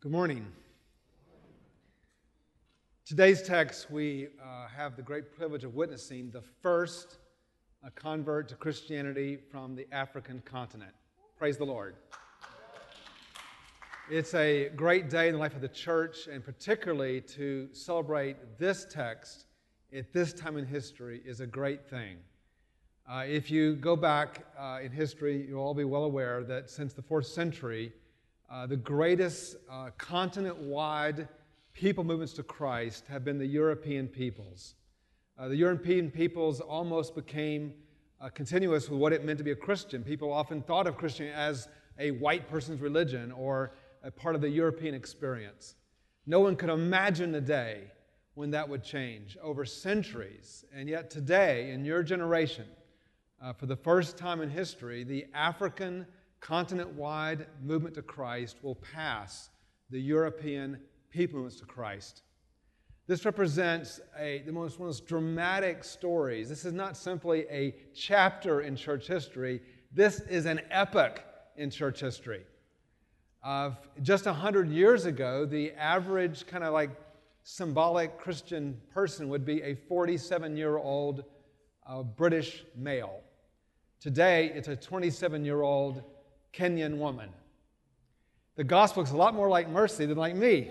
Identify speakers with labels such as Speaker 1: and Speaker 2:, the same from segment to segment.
Speaker 1: Good morning. Today's text, we uh, have the great privilege of witnessing the first uh, convert to Christianity from the African continent. Praise the Lord. It's a great day in the life of the church, and particularly to celebrate this text at this time in history is a great thing. Uh, if you go back uh, in history, you'll all be well aware that since the fourth century, uh, the greatest uh, continent wide people movements to Christ have been the European peoples. Uh, the European peoples almost became uh, continuous with what it meant to be a Christian. People often thought of Christianity as a white person's religion or a part of the European experience. No one could imagine a day when that would change over centuries. And yet, today, in your generation, uh, for the first time in history, the African continent wide movement to Christ will pass the European people movements to Christ. This represents a, the most, one of the most dramatic stories. This is not simply a chapter in church history, this is an epoch in church history. Uh, just 100 years ago, the average kind of like symbolic Christian person would be a 47 year old uh, British male. Today, it's a 27 year old Kenyan woman. The gospel is a lot more like mercy than like me.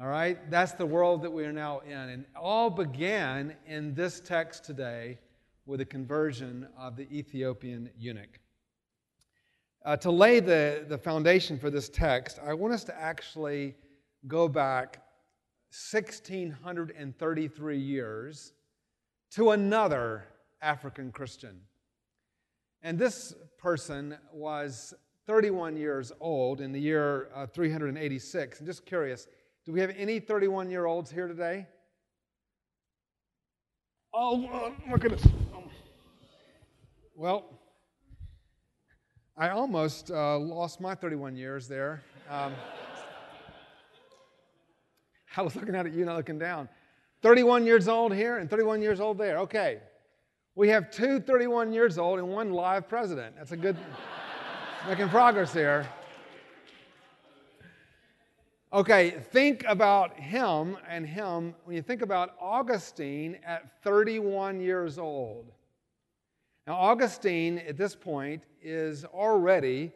Speaker 1: All right? That's the world that we are now in. And all began in this text today with the conversion of the Ethiopian eunuch. Uh, to lay the, the foundation for this text, I want us to actually go back 1633 years to another African Christian. And this person was 31 years old in the year uh, 386. I'm just curious, do we have any 31 year olds here today? Oh, uh, my goodness. Well, I almost uh, lost my 31 years there. Um, I was looking out at you, not looking down. 31 years old here and 31 years old there. Okay. We have two 31 years old and one live president. That's a good, making progress here. Okay, think about him and him when you think about Augustine at 31 years old. Now, Augustine at this point is already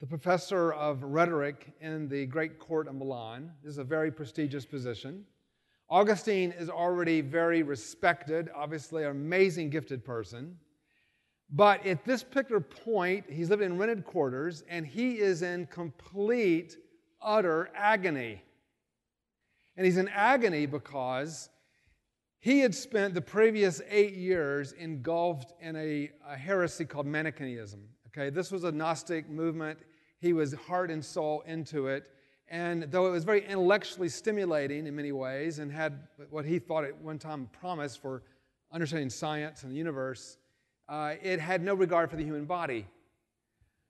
Speaker 1: the professor of rhetoric in the great court of Milan. This is a very prestigious position. Augustine is already very respected, obviously, an amazing gifted person. But at this particular point, he's living in rented quarters and he is in complete, utter agony. And he's in agony because he had spent the previous eight years engulfed in a, a heresy called Manichaeism. Okay, this was a Gnostic movement. He was heart and soul into it. And though it was very intellectually stimulating in many ways and had what he thought at one time promise for understanding science and the universe, uh, it had no regard for the human body.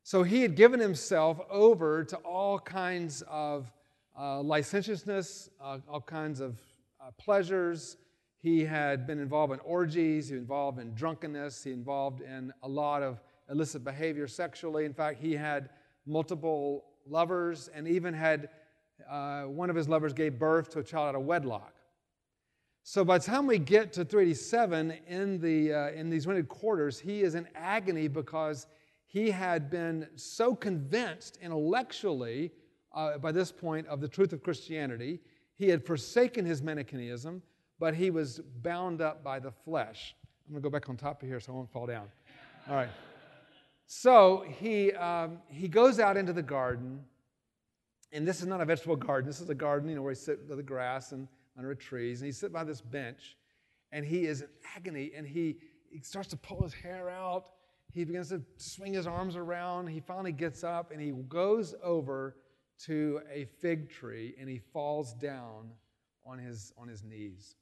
Speaker 1: So he had given himself over to all kinds of uh, licentiousness, uh, all kinds of uh, pleasures. He had been involved in orgies, he was involved in drunkenness, he involved in a lot of illicit behavior sexually. In fact, he had multiple lovers and even had uh, one of his lovers gave birth to a child out of wedlock. So by the time we get to 387 in, the, uh, in these rented quarters, he is in agony because he had been so convinced intellectually uh, by this point of the truth of Christianity. He had forsaken his Manichaeism, but he was bound up by the flesh. I'm going to go back on top of here so I won't fall down. All right. So he, um, he goes out into the garden, and this is not a vegetable garden. This is a garden, you know, where he sits by the grass and under trees, and he's sitting by this bench, and he is in agony, and he, he starts to pull his hair out. He begins to swing his arms around. He finally gets up, and he goes over to a fig tree, and he falls down on his, on his knees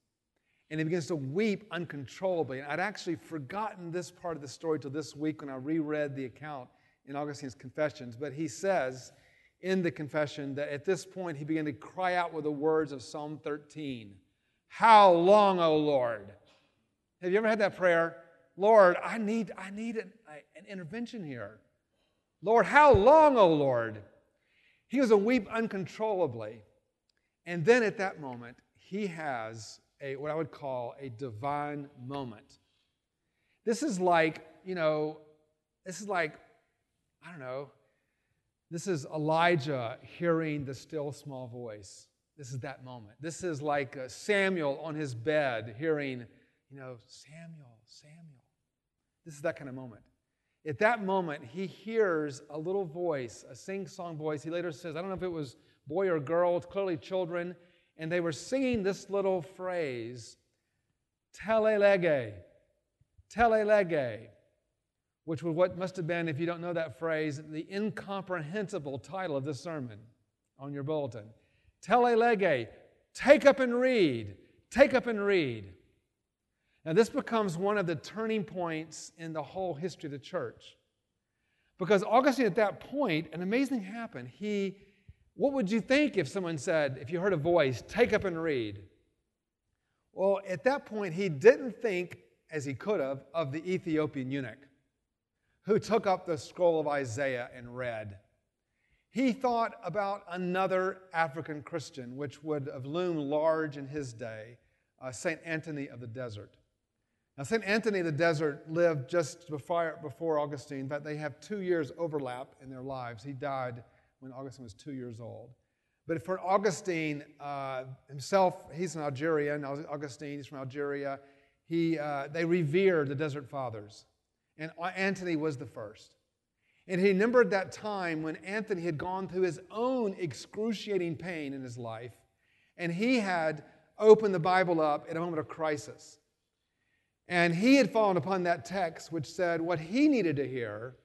Speaker 1: and he begins to weep uncontrollably. And I'd actually forgotten this part of the story till this week when I reread the account in Augustine's Confessions. But he says in the confession that at this point he began to cry out with the words of Psalm 13 How long, O Lord? Have you ever had that prayer? Lord, I need, I need an, an intervention here. Lord, how long, O Lord? He was a weep uncontrollably. And then at that moment, he has a what I would call a divine moment. This is like, you know, this is like, I don't know, this is Elijah hearing the still small voice. This is that moment. This is like uh, Samuel on his bed hearing, you know, Samuel, Samuel. This is that kind of moment. At that moment, he hears a little voice, a sing song voice. He later says, I don't know if it was boy or girl, it's clearly children, and they were singing this little phrase, tolle lege, telelege, which was what must have been, if you don't know that phrase, the incomprehensible title of this sermon on your bulletin. Tolle lege, take up and read, take up and read. Now, this becomes one of the turning points in the whole history of the church. Because Augustine, at that point, an amazing thing happened. He, what would you think if someone said, if you heard a voice, take up and read? Well, at that point, he didn't think, as he could have, of the Ethiopian eunuch who took up the scroll of Isaiah and read. He thought about another African Christian, which would have loomed large in his day, uh, St. Anthony of the Desert. Now, St. Anthony of the Desert lived just before, before Augustine. In fact, they have two years overlap in their lives. He died when Augustine was two years old. But for Augustine uh, himself, he's an Algerian. Augustine, he's from Algeria. He, uh, they revered the Desert Fathers. And Anthony was the first. And he remembered that time when Anthony had gone through his own excruciating pain in his life, and he had opened the Bible up at a moment of crisis. And he had fallen upon that text which said what he needed to hear,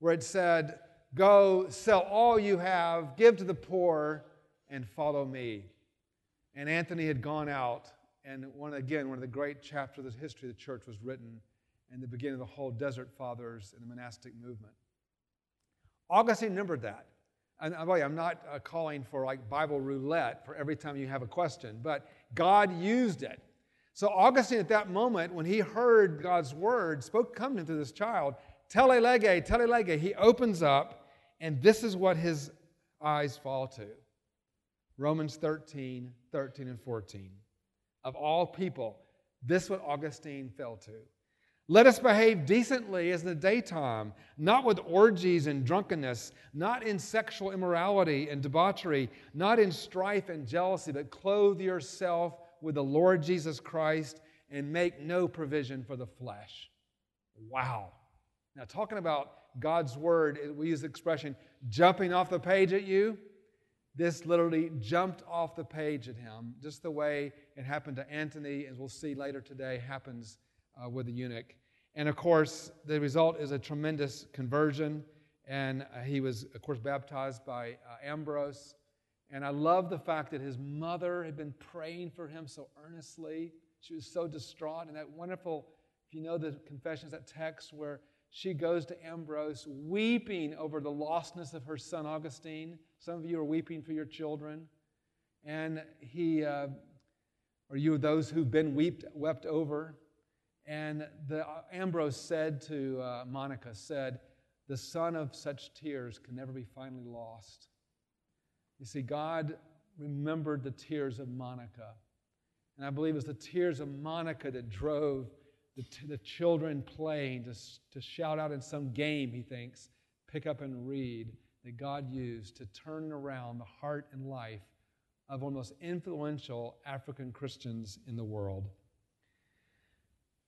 Speaker 1: where it said, Go sell all you have, give to the poor, and follow me. And Anthony had gone out, and one, again, one of the great chapters of the history of the church was written in the beginning of the whole Desert Fathers and the monastic movement. Augustine remembered that. And by the way, I'm not uh, calling for like Bible roulette for every time you have a question, but God used it. So Augustine, at that moment, when he heard God's word spoke coming to this child, tolle lege, telelege, he opens up, and this is what his eyes fall to. Romans 13, 13, and 14. Of all people, this is what Augustine fell to. Let us behave decently as in the daytime, not with orgies and drunkenness, not in sexual immorality and debauchery, not in strife and jealousy, but clothe yourself with the Lord Jesus Christ and make no provision for the flesh. Wow. Now, talking about God's word, we use the expression jumping off the page at you. This literally jumped off the page at him, just the way it happened to Anthony, as we'll see later today, happens uh, with the eunuch. And of course, the result is a tremendous conversion. And uh, he was, of course, baptized by uh, Ambrose. And I love the fact that his mother had been praying for him so earnestly. She was so distraught. And that wonderful, if you know the confessions, that text where she goes to Ambrose weeping over the lostness of her son Augustine. Some of you are weeping for your children. And he, uh, or you those who've been wept, wept over. And the, uh, Ambrose said to uh, Monica, said, the son of such tears can never be finally lost. You see, God remembered the tears of Monica. And I believe it was the tears of Monica that drove the, t- the children playing to, to shout out in some game, he thinks, pick up and read, that God used to turn around the heart and life of one of the most influential African Christians in the world.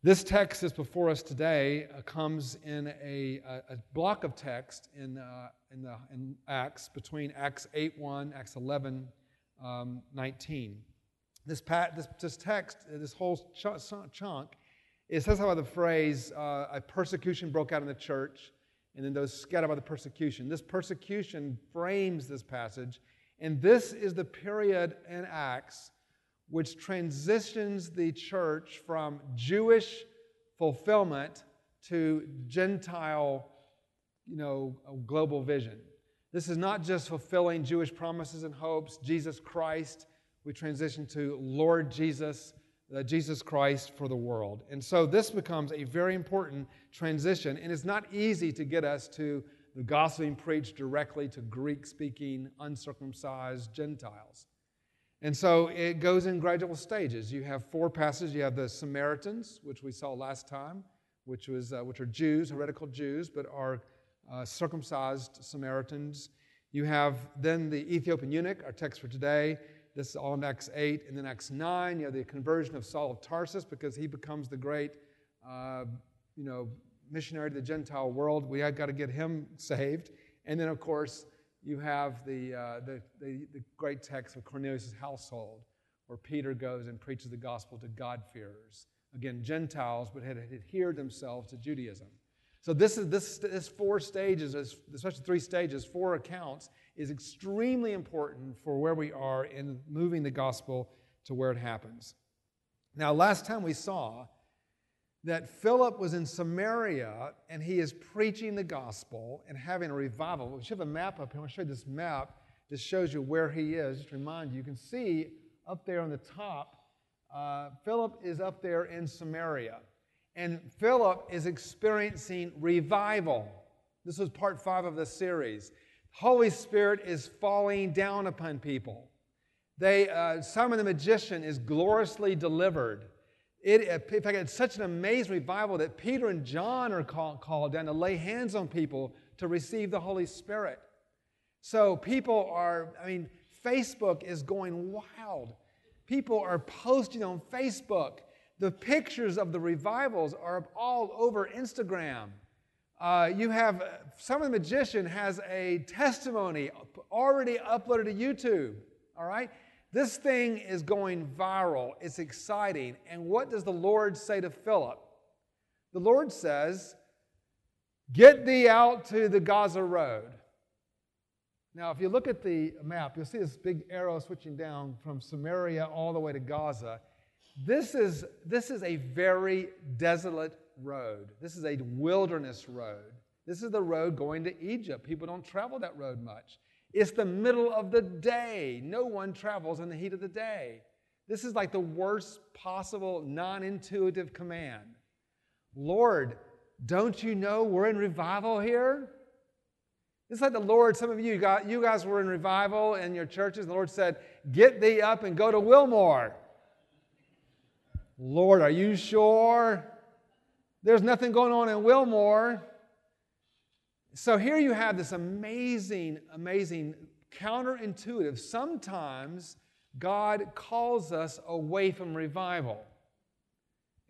Speaker 1: This text that's before us today uh, comes in a, a, a, block of text in, uh, in, the, in Acts, between Acts 8 1, Acts 11 um, 19. This, pat, this, this text, uh, this whole ch- chunk, it says how the phrase uh, a persecution broke out in the church, and then those scattered by the persecution. This persecution frames this passage, and this is the period in Acts which transitions the church from Jewish fulfillment to Gentile, you know, global vision. This is not just fulfilling Jewish promises and hopes, Jesus Christ. We transition to Lord Jesus, Jesus Christ for the world. And so this becomes a very important transition, and it's not easy to get us to the gospel being preached directly to Greek speaking, uncircumcised Gentiles. And so it goes in gradual stages. You have four passages. You have the Samaritans, which we saw last time, which, was, uh, which are Jews, heretical Jews, but are uh, circumcised Samaritans. You have then the Ethiopian eunuch, our text for today. This is all in Acts 8. And then Acts 9, you have the conversion of Saul of Tarsus because he becomes the great, uh, you know, missionary to the Gentile world. We have got to get him saved. And then, of course, you have the, uh, the, the, the, great text of Cornelius' household, where Peter goes and preaches the gospel to God-fearers. Again, Gentiles, but had adhered themselves to Judaism. So this is this, this four stages, especially three stages, four accounts, is extremely important for where we are in moving the gospel to where it happens. Now, last time we saw that Philip was in Samaria and he is preaching the gospel and having a revival. We should have a map up here. I want to show you this map. This shows you where he is. Just to remind you, you can see up there on the top, uh, Philip is up there in Samaria. And Philip is experiencing revival. This was part five of the series. Holy Spirit is falling down upon people. They, uh, Simon the magician is gloriously delivered. It, in fact, it's such an amazing revival that Peter and John are called, called down to lay hands on people to receive the Holy Spirit. So people are, I mean, Facebook is going wild. People are posting on Facebook. The pictures of the revivals are all over Instagram. Uh, you have, some of the magician has a testimony already uploaded to YouTube, all right? This thing is going viral. It's exciting. And what does the Lord say to Philip? The Lord says, Get thee out to the Gaza Road. Now, if you look at the map, you'll see this big arrow switching down from Samaria all the way to Gaza. This is, this is a very desolate road. This is a wilderness road. This is the road going to Egypt. People don't travel that road much. It's the middle of the day. No one travels in the heat of the day. This is like the worst possible non intuitive command. Lord, don't you know we're in revival here? It's like the Lord, some of you got you guys were in revival in your churches, the Lord said, Get thee up and go to Wilmore. Lord, are you sure? There's nothing going on in Wilmore. So here you have this amazing, amazing counterintuitive. Sometimes God calls us away from revival.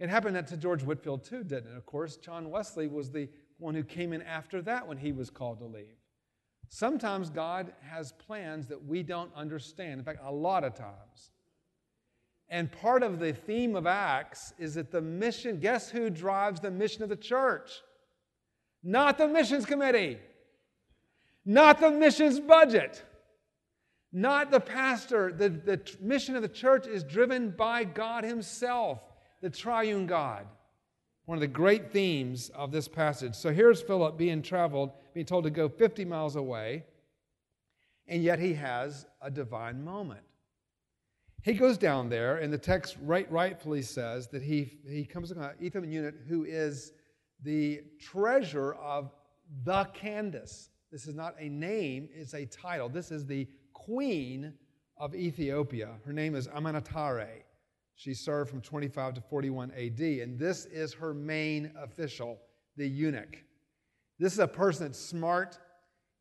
Speaker 1: It happened to George Whitefield too, didn't it? Of course, John Wesley was the one who came in after that when he was called to leave. Sometimes God has plans that we don't understand. In fact, a lot of times. And part of the theme of Acts is that the mission, guess who drives the mission of the church? not the missions committee, not the missions budget, not the pastor. The, the mission of the church is driven by God Himself, the triune God. One of the great themes of this passage. So here's Philip being traveled, being told to go 50 miles away, and yet he has a divine moment. He goes down there, and the text right, rightfully says that he, he comes across Ethiopian eunuch who is the treasure of the Candace. This is not a name, it's a title. This is the queen of Ethiopia. Her name is Amanitore. She served from 25 to 41 AD, and this is her main official, the eunuch. This is a person that's smart,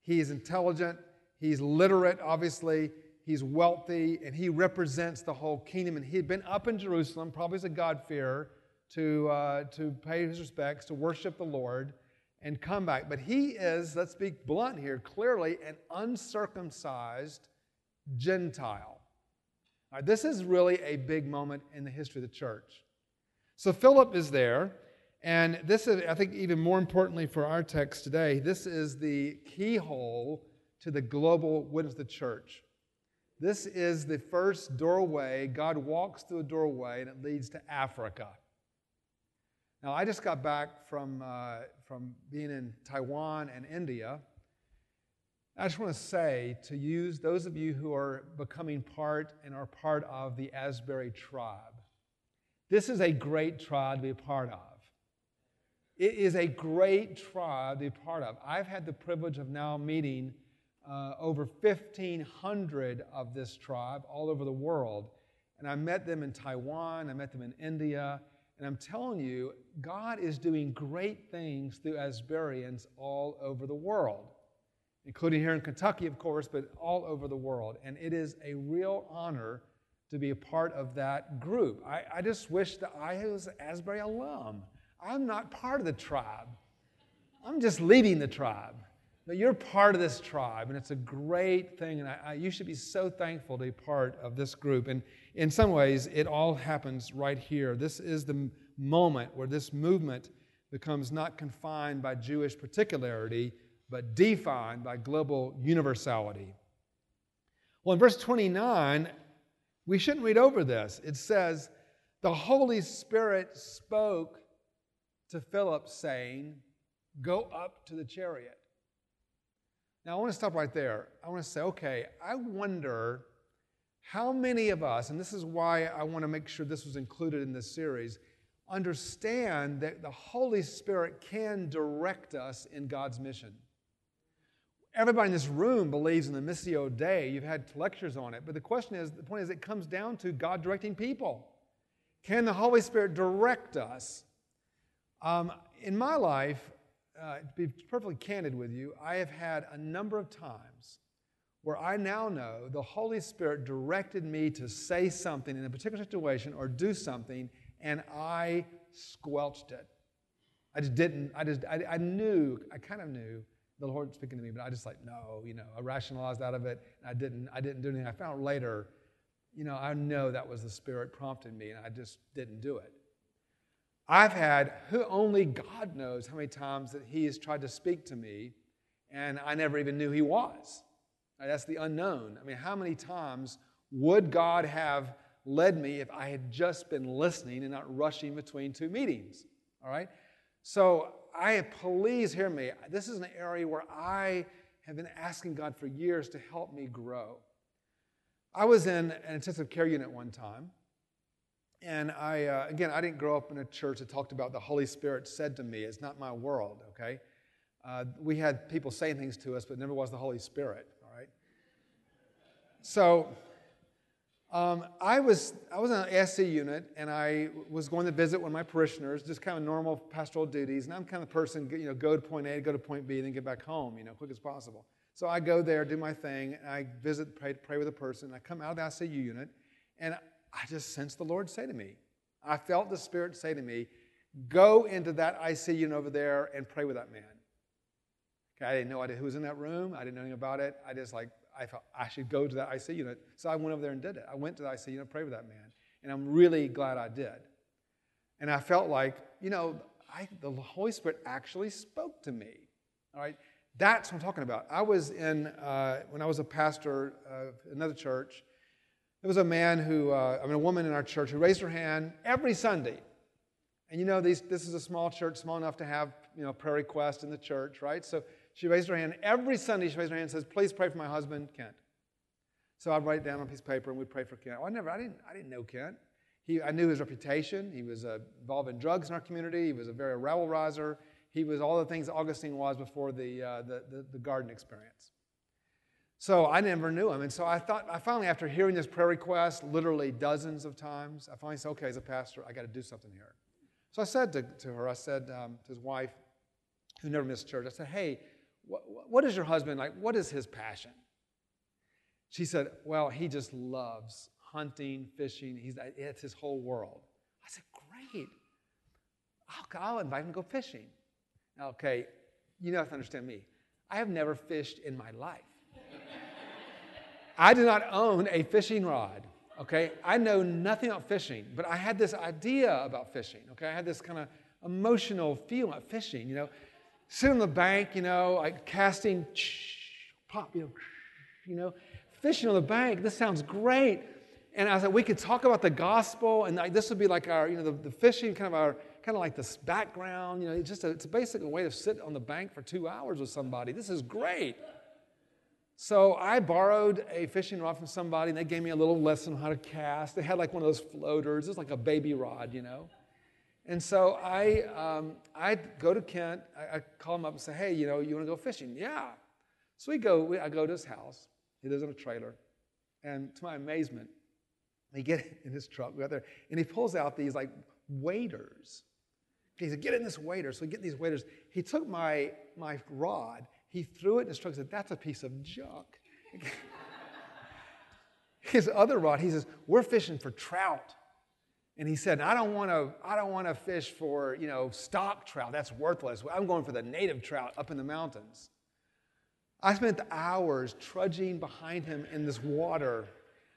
Speaker 1: he's intelligent, he's literate, obviously, he's wealthy, and he represents the whole kingdom. And he'd been up in Jerusalem, probably as a God-fearer, to, uh, to pay his respects, to worship the Lord, and come back. But he is, let's be blunt here, clearly an uncircumcised Gentile. Right, this is really a big moment in the history of the church. So Philip is there, and this is, I think, even more importantly for our text today, this is the keyhole to the global witness of the church. This is the first doorway. God walks through a doorway, and it leads to Africa. Now, I just got back from, uh, from being in Taiwan and India. I just want to say to use those of you who are becoming part and are part of the Asbury tribe, this is a great tribe to be a part of. It is a great tribe to be a part of. I've had the privilege of now meeting uh, over 1,500 of this tribe all over the world. And I met them in Taiwan, I met them in India, and I'm telling you, God is doing great things through Asburyans all over the world, including here in Kentucky, of course, but all over the world. And it is a real honor to be a part of that group. I, I just wish that I was an Asbury alum. I'm not part of the tribe. I'm just leading the tribe. But you're part of this tribe, and it's a great thing. And I, I, you should be so thankful to be part of this group. And in some ways, it all happens right here. This is the moment where this movement becomes not confined by Jewish particularity, but defined by global universality. Well, in verse 29, we shouldn't read over this. It says, The Holy Spirit spoke to Philip, saying, Go up to the chariot. Now, I want to stop right there. I want to say, okay, I wonder how many of us, and this is why I want to make sure this was included in this series, understand that the Holy Spirit can direct us in God's mission. Everybody in this room believes in the Missio Dei. You've had lectures on it. But the question is the point is, it comes down to God directing people. Can the Holy Spirit direct us? Um, in my life, uh, to be perfectly candid with you, I have had a number of times where I now know the Holy Spirit directed me to say something in a particular situation or do something, and I squelched it. I just didn't, I just, I, I knew, I kind of knew the Lord was speaking to me, but I just like, no, you know, I rationalized out of it. And I didn't, I didn't do anything. I found later, you know, I know that was the Spirit prompting me, and I just didn't do it. I've had, who only God knows how many times that He has tried to speak to me, and I never even knew He was. That's the unknown. I mean, how many times would God have led me if I had just been listening and not rushing between two meetings? All right? So, I please hear me. This is an area where I have been asking God for years to help me grow. I was in an intensive care unit one time, and I, uh, again, I didn't grow up in a church that talked about the Holy Spirit said to me. It's not my world, okay? Uh, we had people saying things to us, but never was the Holy Spirit, all right? So um, I, was, I was in an SC unit, and I was going to visit one of my parishioners, just kind of normal pastoral duties. And I'm kind of the person, you know, go to point A, go to point B, and then get back home, you know, quick as possible. So I go there, do my thing, and I visit, pray, pray with a person. I come out of the ICU unit, and I just sensed the Lord say to me, I felt the Spirit say to me, go into that IC unit over there and pray with that man. Okay, I didn't know who was in that room. I didn't know anything about it. I just like, I felt I should go to that IC unit. So I went over there and did it. I went to the IC unit, and prayed with that man. And I'm really glad I did. And I felt like, you know, I, the Holy Spirit actually spoke to me. All right? That's what I'm talking about. I was in, uh, when I was a pastor of another church, there was a man who, uh, I mean, a woman in our church who raised her hand every Sunday. And you know, these, this is a small church, small enough to have, you know, prayer requests in the church, right? So she raised her hand. Every Sunday, she raised her hand and says, Please pray for my husband, Kent. So I'd write it down on a piece of paper and we'd pray for Kent. Well, I never, I didn't, I didn't know Kent. He, I knew his reputation. He was uh, involved in drugs in our community. He was a very rabble rouser. He was all the things Augustine was before the, uh, the, the, the garden experience. So I never knew him. And so I thought, I finally, after hearing this prayer request literally dozens of times, I finally said, okay, as a pastor, I got to do something here. So I said to, to her, I said um, to his wife, who never missed church, I said, hey, what, what is your husband like? What is his passion? She said, well, he just loves hunting, fishing. He's, it's his whole world. I said, great. I'll, I'll invite him to go fishing. Okay, you know, have to understand me. I have never fished in my life. I do not own a fishing rod. Okay, I know nothing about fishing, but I had this idea about fishing. Okay, I had this kind of emotional feeling about fishing. You know, sit on the bank, you know, like casting, pop, you know, you know, fishing on the bank. This sounds great. And I said we could talk about the gospel, and this would be like our, you know, the, the fishing kind of our, kind of like this background. You know, it's just a, it's a basic way to sit on the bank for two hours with somebody. This is great. So I borrowed a fishing rod from somebody, and they gave me a little lesson on how to cast. They had like one of those floaters. It was like a baby rod, you know. And so I, um, I go to Kent, I, I, call him up and say, hey, you know, you want to go fishing? Yeah. So we go, we, I go to his house. He lives in a trailer. And to my amazement, he get in his truck, we got there, and he pulls out these like waders. He said, get in this wader. So we get these waders. He took my, my rod, he threw it and said, that's a piece of junk. his other rod, he says, we're fishing for trout. And he said, I don't want to, I don't want to fish for, you know, stock trout. That's worthless. I'm going for the native trout up in the mountains. I spent hours trudging behind him in this water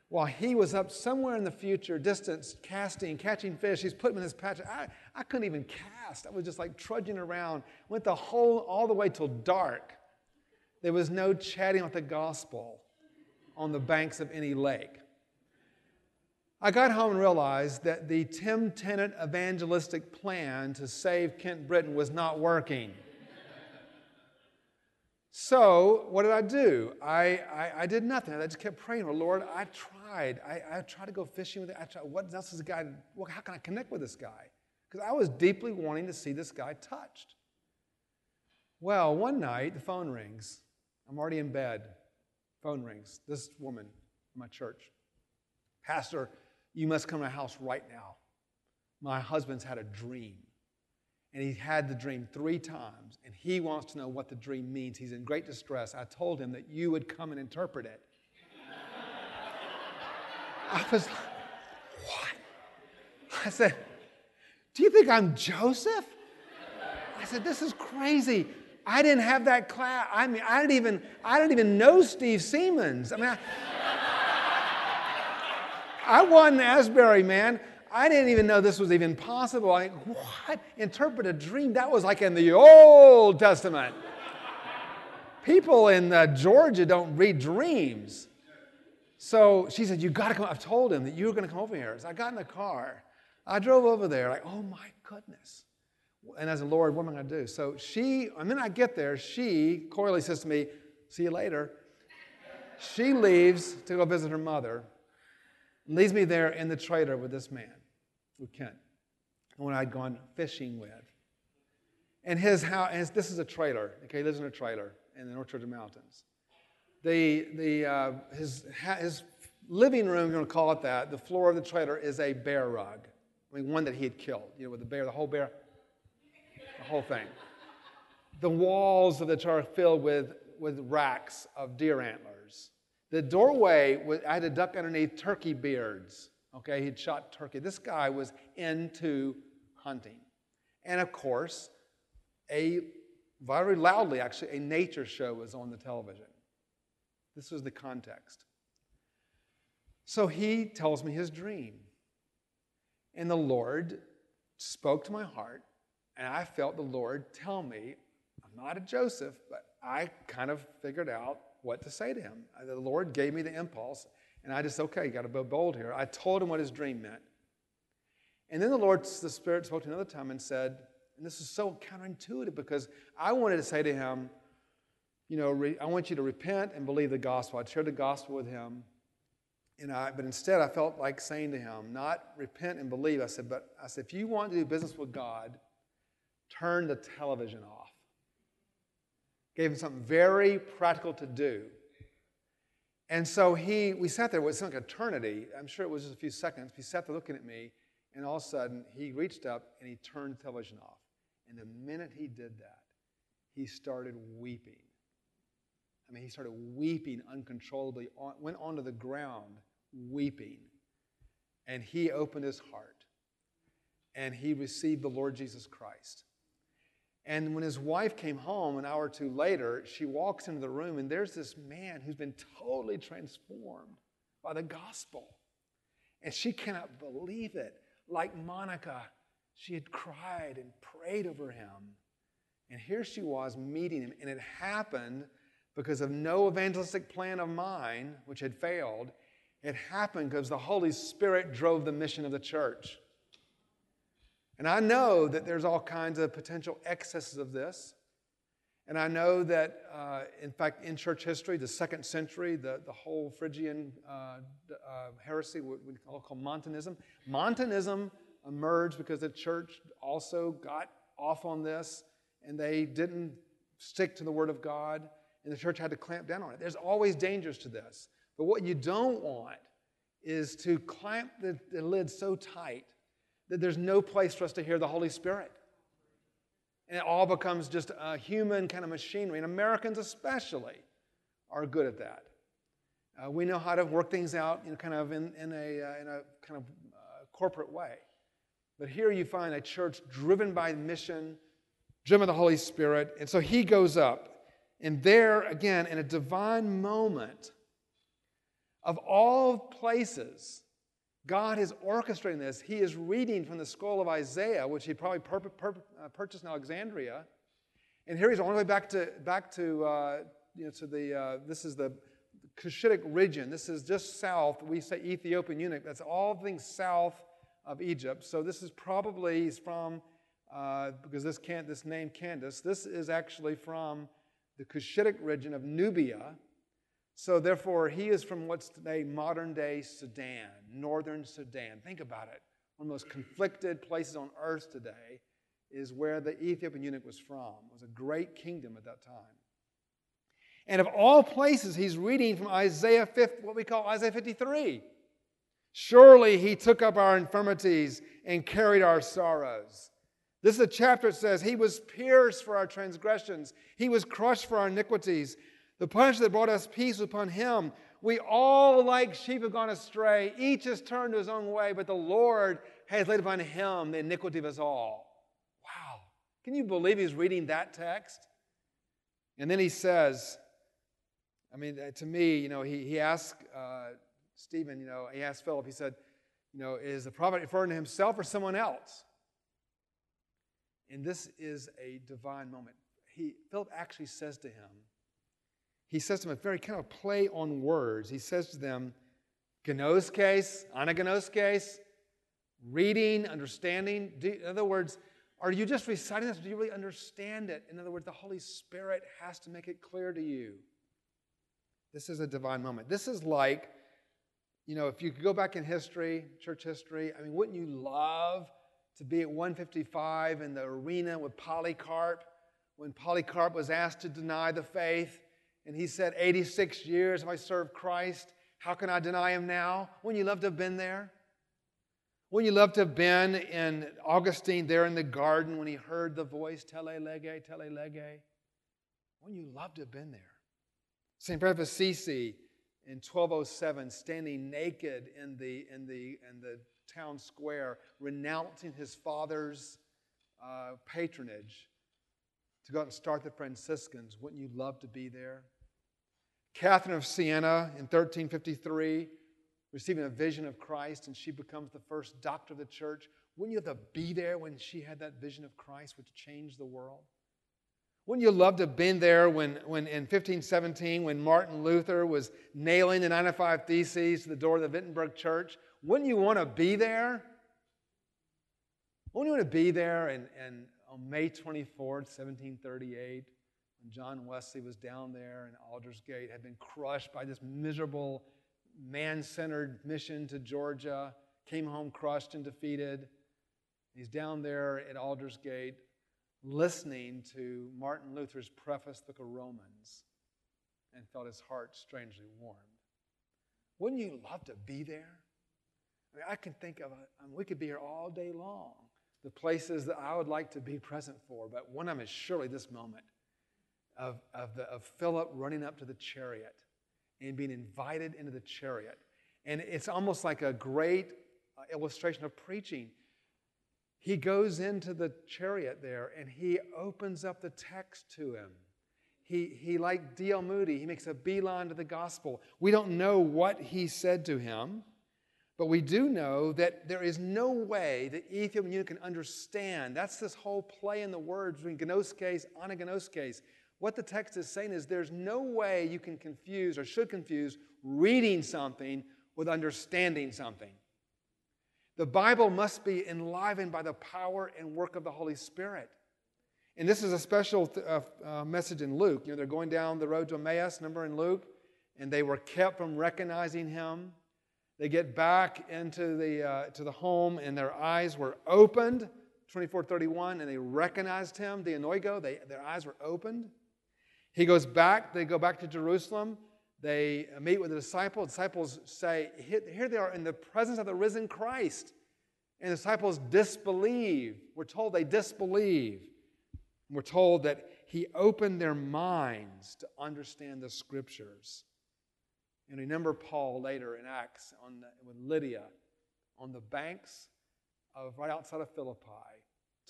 Speaker 1: while he was up somewhere in the future, distance, casting, catching fish. He's putting in his patch. I, I couldn't even cast. I was just like trudging around. Went the whole, all the way till dark. There was no chatting with the gospel on the banks of any lake. I got home and realized that the Tim Tennent evangelistic plan to save Kent Britain was not working. So, what did I do? I, I, I, did nothing. I just kept praying, oh, Lord, I tried. I, I tried to go fishing with it. I tried, what else is the guy? Well, how can I connect with this guy? Because I was deeply wanting to see this guy touched. Well, one night, the phone rings. I'm already in bed. Phone rings. This woman in my church. Pastor, you must come to my house right now. My husband's had a dream and he had the dream three times, and he wants to know what the dream means. He's in great distress. I told him that you would come and interpret it. I was like, what? I said, Do you think I'm Joseph? I said, This is crazy. I didn't have that class. I mean, I didn't even, I didn't even know Steve Seamands. I mean, I, I wasn't Asbury, man. I didn't even know this was even possible. I, what? Interpret a dream? That was like in the Old Testament. People in uh, Georgia don't read dreams. So she said, You got to come. I've told him that you were going to come over here. So I got in the car. I drove over there, like, oh my goodness. And as a Lord, what am I going to do? So she, and then I get there, she, Coralie says to me, See you later. She leaves to go visit her mother, leaves me there in the trailer with this man with Kent, when I'd gone fishing with. And his house, this is a trailer, okay, he lives in a trailer in the North Georgia mountains. The, the, uh, his, his living room, you're going to call it that, the floor of the trailer is a bear rug. I mean, one that he had killed, you know, with the bear, the whole bear, the whole thing. The walls of the are filled with, with racks of deer antlers. The doorway, I had to duck underneath turkey beards Okay, he'd shot turkey. This guy was into hunting. And of course, a very loudly, actually, a nature show was on the television. This was the context. So he tells me his dream. And the Lord spoke to my heart, and I felt the Lord tell me, I'm not a Joseph, but I kind of figured out what to say to him. Uh, the Lord gave me the impulse, and I just, okay, got to be bold here. I told him what his dream meant. And then the Lord, the Spirit spoke to another time and said, and this is so counterintuitive because I wanted to say to him, you know, re, I want you to repent and believe the gospel. I'd shared the gospel with him. And I, but instead, I felt like saying to him, not repent and believe. I said, but I said, if you want to do business with God, turn the television off. Gave him something very practical to do. And so he, we sat there, it was like eternity. I'm sure it was just a few seconds. He sat there looking at me, and all of a sudden, he reached up and he turned the television off. And the minute he did that, he started weeping. I mean, he started weeping uncontrollably, went onto the ground weeping. And he opened his heart and he received the Lord Jesus Christ. And when his wife came home an hour or two later, she walks into the room, and there's this man who's been totally transformed by the gospel. And she cannot believe it. Like Monica, she had cried and prayed over him. And here she was meeting him, and it happened because of no evangelistic plan of mine, which had failed. It happened because the Holy Spirit drove the mission of the church. And I know that there's all kinds of potential excesses of this. And I know that, uh, in fact, in church history, the second century, the, the whole Phrygian uh, uh, heresy, what we call, call Montanism, Montanism emerged because the church also got off on this and they didn't stick to the Word of God, and the church had to clamp down on it. There's always dangers to this. But what you don't want is to clamp the, the lid so tight that there's no place for us to hear the Holy Spirit. And it all becomes just a human kind of machinery. And Americans, especially, are good at that. Uh, we know how to work things out, you know, kind of in, in, a, uh, in a kind of uh, corporate way. But here you find a church driven by mission, driven by the Holy Spirit. And so he goes up. And there, again, in a divine moment, of all places, God is orchestrating this. He is reading from the scroll of Isaiah, which he probably pur- pur- uh, purchased in Alexandria. And here he's on the way back to, back to, uh, you know, to the, uh, this is the Cushitic region. This is just south. We say Ethiopian eunuch. That's all things south of Egypt. So this is probably he's from, uh, because this, can't, this name Candace, this is actually from the Cushitic region of Nubia. So, therefore, he is from what's today modern day Sudan, northern Sudan. Think about it. One of the most conflicted places on earth today is where the Ethiopian eunuch was from. It was a great kingdom at that time. And of all places, he's reading from Isaiah 5, what we call Isaiah 53. Surely he took up our infirmities and carried our sorrows. This is a chapter that says, He was pierced for our transgressions, He was crushed for our iniquities. The punishment that brought us peace upon him. We all, like sheep, have gone astray. Each has turned to his own way, but the Lord has laid upon him the iniquity of us all. Wow. Can you believe he's reading that text? And then he says, I mean, uh, to me, you know, he, he asked uh, Stephen, you know, he asked Philip, he said, you know, is the prophet referring to himself or someone else? And this is a divine moment. He, Philip actually says to him, he says to them a very kind of play on words. He says to them, case, anagnoskes, reading, understanding. in other words, are you just reciting this? Do you really understand it? In other words, the Holy Spirit has to make it clear to you. This is a divine moment. This is like, you know, if you could go back in history, church history, I mean, wouldn't you love to be at 155 in the arena with Polycarp when Polycarp was asked to deny the faith? And he said, 86 years have I served Christ. How can I deny him now? Wouldn't you love to have been there? Wouldn't you love to have been in Augustine there in the garden when he heard the voice, Tolle lege, tolle lege? Wouldn't you love to have been there? St. Francis of Assisi in 1207, standing naked in the, in the, in the town square, renouncing his father's uh, patronage to go out and start the Franciscans. Wouldn't you love to be there? Catherine of Siena in 1353, receiving a vision of Christ, and she becomes the first doctor of the church. Wouldn't you have to be there when she had that vision of Christ, which changed the world? Wouldn't you love to have been there when, when in 1517, when Martin Luther was nailing the 95 Theses to the door of the Wittenberg church? Wouldn't you want to be there? Wouldn't you want to be there and, and on May 24th, 1738, when John Wesley was down there in Aldersgate, had been crushed by this miserable, man centered mission to Georgia, came home crushed and defeated. He's down there at Aldersgate listening to Martin Luther's preface book of Romans and felt his heart strangely warmed. Wouldn't you love to be there? I mean, I can think of, I mean, we could be here all day long the places that I would like to be present for, but one of them is surely this moment of, of, the, of Philip running up to the chariot and being invited into the chariot. And it's almost like a great uh, illustration of preaching. He goes into the chariot there and he opens up the text to him. He, he like D.L. Moody, he makes a beeline to the gospel. We don't know what he said to him. But we do know that there is no way that Ethiopian eunuch can understand. That's this whole play in the words between gnoskes, anagnoskes. What the text is saying is there's no way you can confuse or should confuse reading something with understanding something. The Bible must be enlivened by the power and work of the Holy Spirit. And this is a special th- uh, uh, message in Luke. You know, they're going down the road to Emmaus, remember in Luke? And they were kept from recognizing him They get back into the, uh, to the home, and their eyes were opened, 2431, and they recognized him, the Enoigo. They, their eyes were opened. He goes back, they go back to Jerusalem. They meet with the disciples. The disciples say, Here they are in the presence of the risen Christ. And the disciples disbelieve. We're told they disbelieve. We're told that he opened their minds to understand the scriptures. And remember Paul later in Acts on the, with Lydia on the banks of right outside of Philippi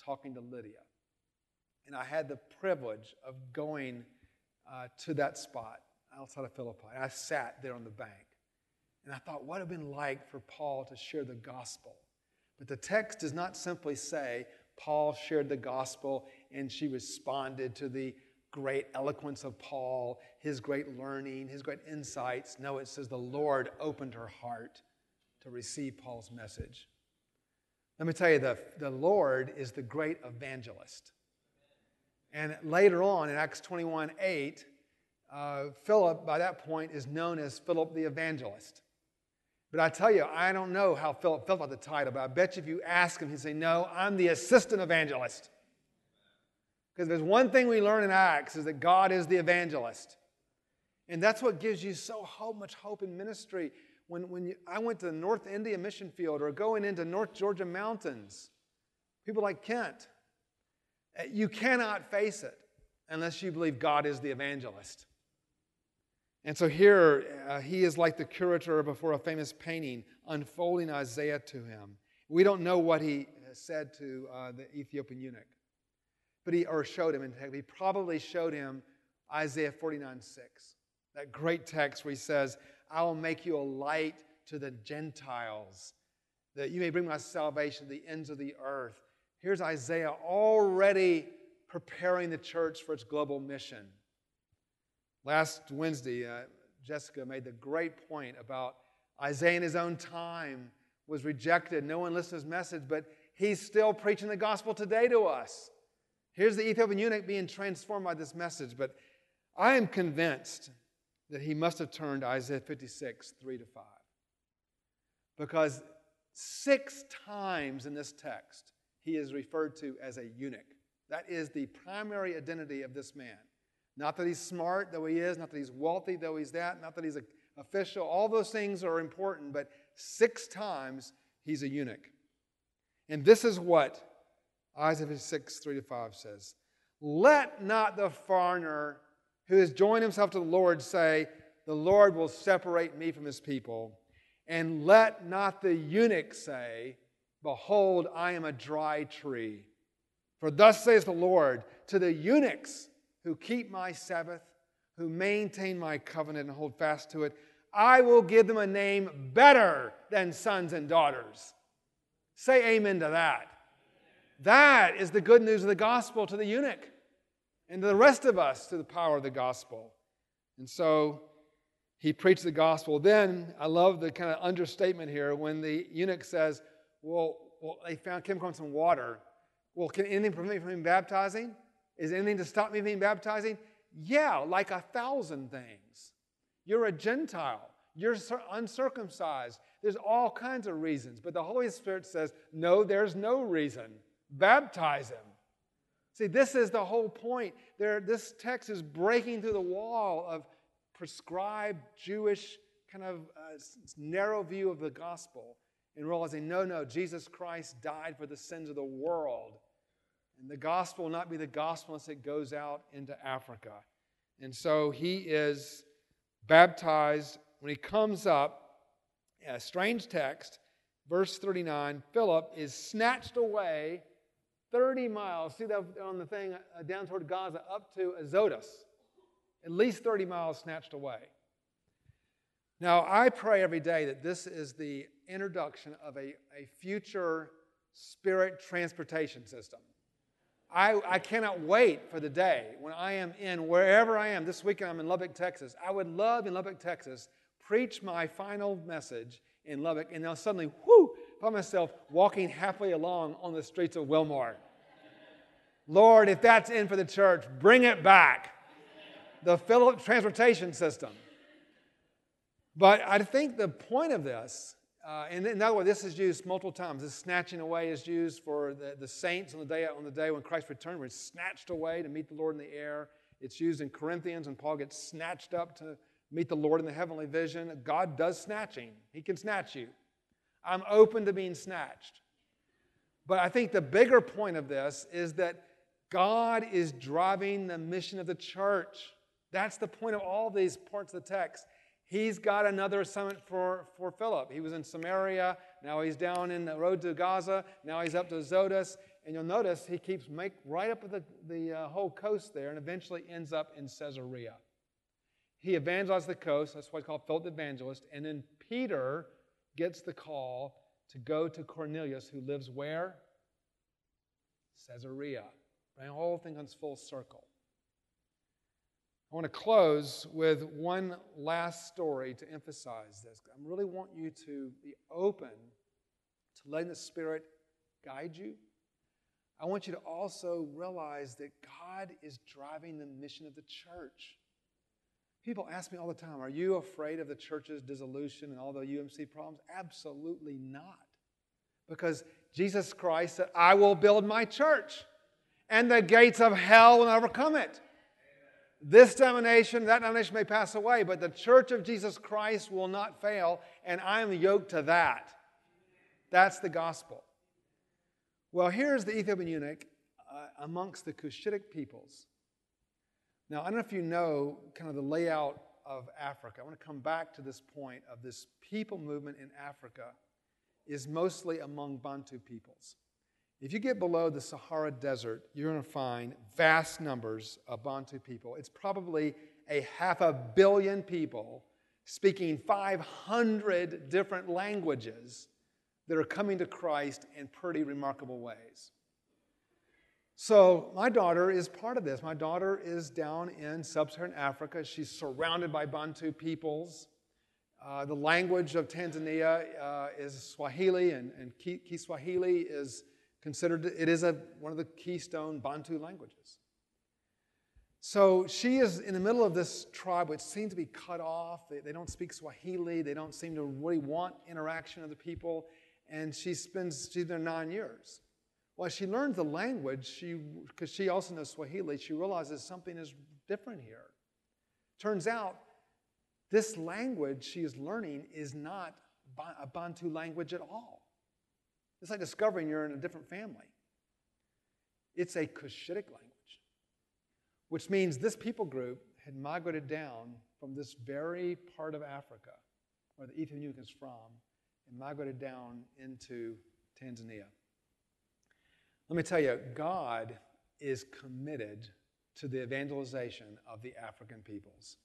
Speaker 1: talking to Lydia. And I had the privilege of going uh, to that spot outside of Philippi. I sat there on the bank. And I thought, what would have been like for Paul to share the gospel? But the text does not simply say Paul shared the gospel and she responded to the great eloquence of Paul, his great learning, his great insights. No, it says the Lord opened her heart to receive Paul's message. Let me tell you, the, the Lord is the great evangelist. And later on in Acts 21 8, uh, Philip, by that point, is known as Philip the evangelist. But I tell you, I don't know how Philip felt about the title, but I bet you if you ask him, he'd say, No, I'm the assistant evangelist. Because there's one thing we learn in Acts is that God is the evangelist. And that's what gives you so much hope in ministry. When, when you, I went to the North India mission field or going into North Georgia mountains, people like Kent, you cannot face it unless you believe God is the evangelist. And so here, uh, he is like the curator before a famous painting, unfolding Isaiah to him. We don't know what he said to uh, the Ethiopian eunuch, but he, or showed him in text. He probably showed him Isaiah 49 6, that great text where he says, I will make you a light to the Gentiles, that you may bring my salvation to the ends of the earth. Here's Isaiah already preparing the church for its global mission. Last Wednesday, uh, Jessica made the great point about Isaiah in his own time was rejected. No one listened to his message, but he's still preaching the gospel today to us. Here's the Ethiopian eunuch being transformed by this message, but I am convinced that he must have turned Isaiah 56, 3 to 5. Because six times in this text, he is referred to as a eunuch. That is the primary identity of this man. Not that he's smart, though he is, not that he's wealthy, though he's that, not that he's an official. All those things are important, but six times he's a eunuch. And this is what Isaiah 6, 3 to 5 says Let not the foreigner who has joined himself to the Lord say, The Lord will separate me from his people. And let not the eunuch say, Behold, I am a dry tree. For thus says the Lord to the eunuchs who keep my Sabbath, who maintain my covenant and hold fast to it, I will give them a name better than sons and daughters. Say amen to that. That is the good news of the gospel to the eunuch and to the rest of us to the power of the gospel. And so he preached the gospel. Then I love the kind of understatement here when the eunuch says, Well, well they found came across some water. Well, can anything prevent me from being baptizing? Is anything to stop me from baptizing? Yeah, like a thousand things. You're a Gentile. You're uncircumcised. There's all kinds of reasons. But the Holy Spirit says, no, there's no reason. Baptize him. See, this is the whole point. There, this text is breaking through the wall of prescribed Jewish kind of uh, narrow view of the gospel and realizing, no, no, Jesus Christ died for the sins of the world. And the gospel will not be the gospel unless it goes out into Africa. And so he is baptized. When he comes up, a strange text, verse 39 Philip is snatched away 30 miles. See that on the thing uh, down toward Gaza up to Azotus. At least 30 miles snatched away. Now, I pray every day that this is the introduction of a, a future spirit transportation system. I, I cannot wait for the day when I am in wherever I am. This weekend I'm in Lubbock, Texas. I would love in Lubbock, Texas, preach my final message in Lubbock, and now suddenly, whoo, find myself walking halfway along on the streets of Wilmore. Lord, if that's in for the church, bring it back. The Philip transportation system. But I think the point of this uh, and in other words, this is used multiple times. This snatching away is used for the, the saints on the day on the day when Christ returned, where he's snatched away to meet the Lord in the air. It's used in Corinthians when Paul gets snatched up to meet the Lord in the heavenly vision. God does snatching. He can snatch you. I'm open to being snatched. But I think the bigger point of this is that God is driving the mission of the church. That's the point of all these parts of the text. He's got another assignment for, for Philip. He was in Samaria. Now he's down in the road to Gaza. Now he's up to Azotus. And you'll notice he keeps make right up the, the uh, whole coast there and eventually ends up in Caesarea. He evangelized the coast. That's why he's called Philip the Evangelist. And then Peter gets the call to go to Cornelius, who lives where? Caesarea. Right? The whole thing comes full circle. I want to close with one last story to emphasize this. I really want you to be open to letting the Spirit guide you. I want you to also realize that God is driving the mission of the church. People ask me all the time, Are you afraid of the church's dissolution and all the UMC problems? Absolutely not. Because Jesus Christ said, I will build my church, and the gates of hell will overcome it. This denomination, that denomination may pass away, but the church of Jesus Christ will not fail, and I am yoked to that. That's the gospel. Well, here's the Ethiopian eunuch uh, amongst the Cushitic peoples. Now, I don't know if you know kind of the layout of Africa. I want to come back to this point of this people movement in Africa is mostly among Bantu peoples. If you get below the Sahara Desert, you're going to find vast numbers of Bantu people. It's probably a half a billion people speaking 500 different languages that are coming to Christ in pretty remarkable ways. So, my daughter is part of this. My daughter is down in sub Saharan Africa. She's surrounded by Bantu peoples. Uh, the language of Tanzania uh, is Swahili, and, and Kiswahili is considered, it is a, one of the keystone Bantu languages. So she is in the middle of this tribe which seems to be cut off. They, they don't speak Swahili. They don't seem to really want interaction with the people. And she spends, she's there nine years. Well, she learns the language, she because she also knows Swahili, she realizes something is different here. Turns out, this language she is learning is not a Bantu language at all. It's like discovering you're in a different family. It's a Cushitic language, which means this people group had migrated down from this very part of Africa where the Ethiopian is from and migrated down into Tanzania. Let me tell you, God is committed to the evangelization of the African peoples.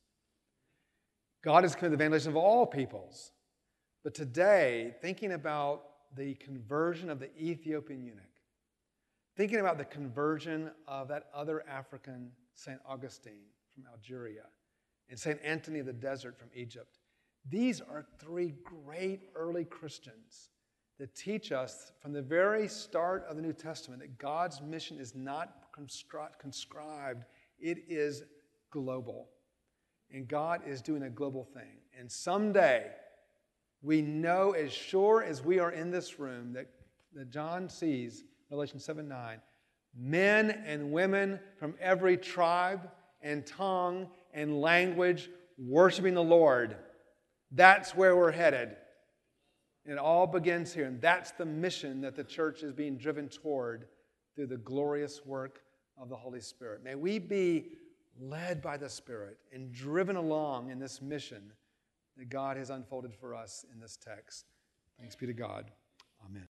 Speaker 1: God is committed to the evangelization of all peoples. But today, thinking about the conversion of the Ethiopian eunuch, thinking about the conversion of that other African, St. Augustine from Algeria, and St. Anthony of the Desert from Egypt. These are three great early Christians that teach us from the very start of the New Testament that God's mission is not conscribed, it is global. And God is doing a global thing. And someday, we know as sure as we are in this room that, that John sees, Revelation 7 9, men and women from every tribe and tongue and language worshiping the Lord. That's where we're headed. It all begins here. And that's the mission that the church is being driven toward through the glorious work of the Holy Spirit. May we be led by the Spirit and driven along in this mission that God has unfolded for us in this text. Thanks be to God. Amen.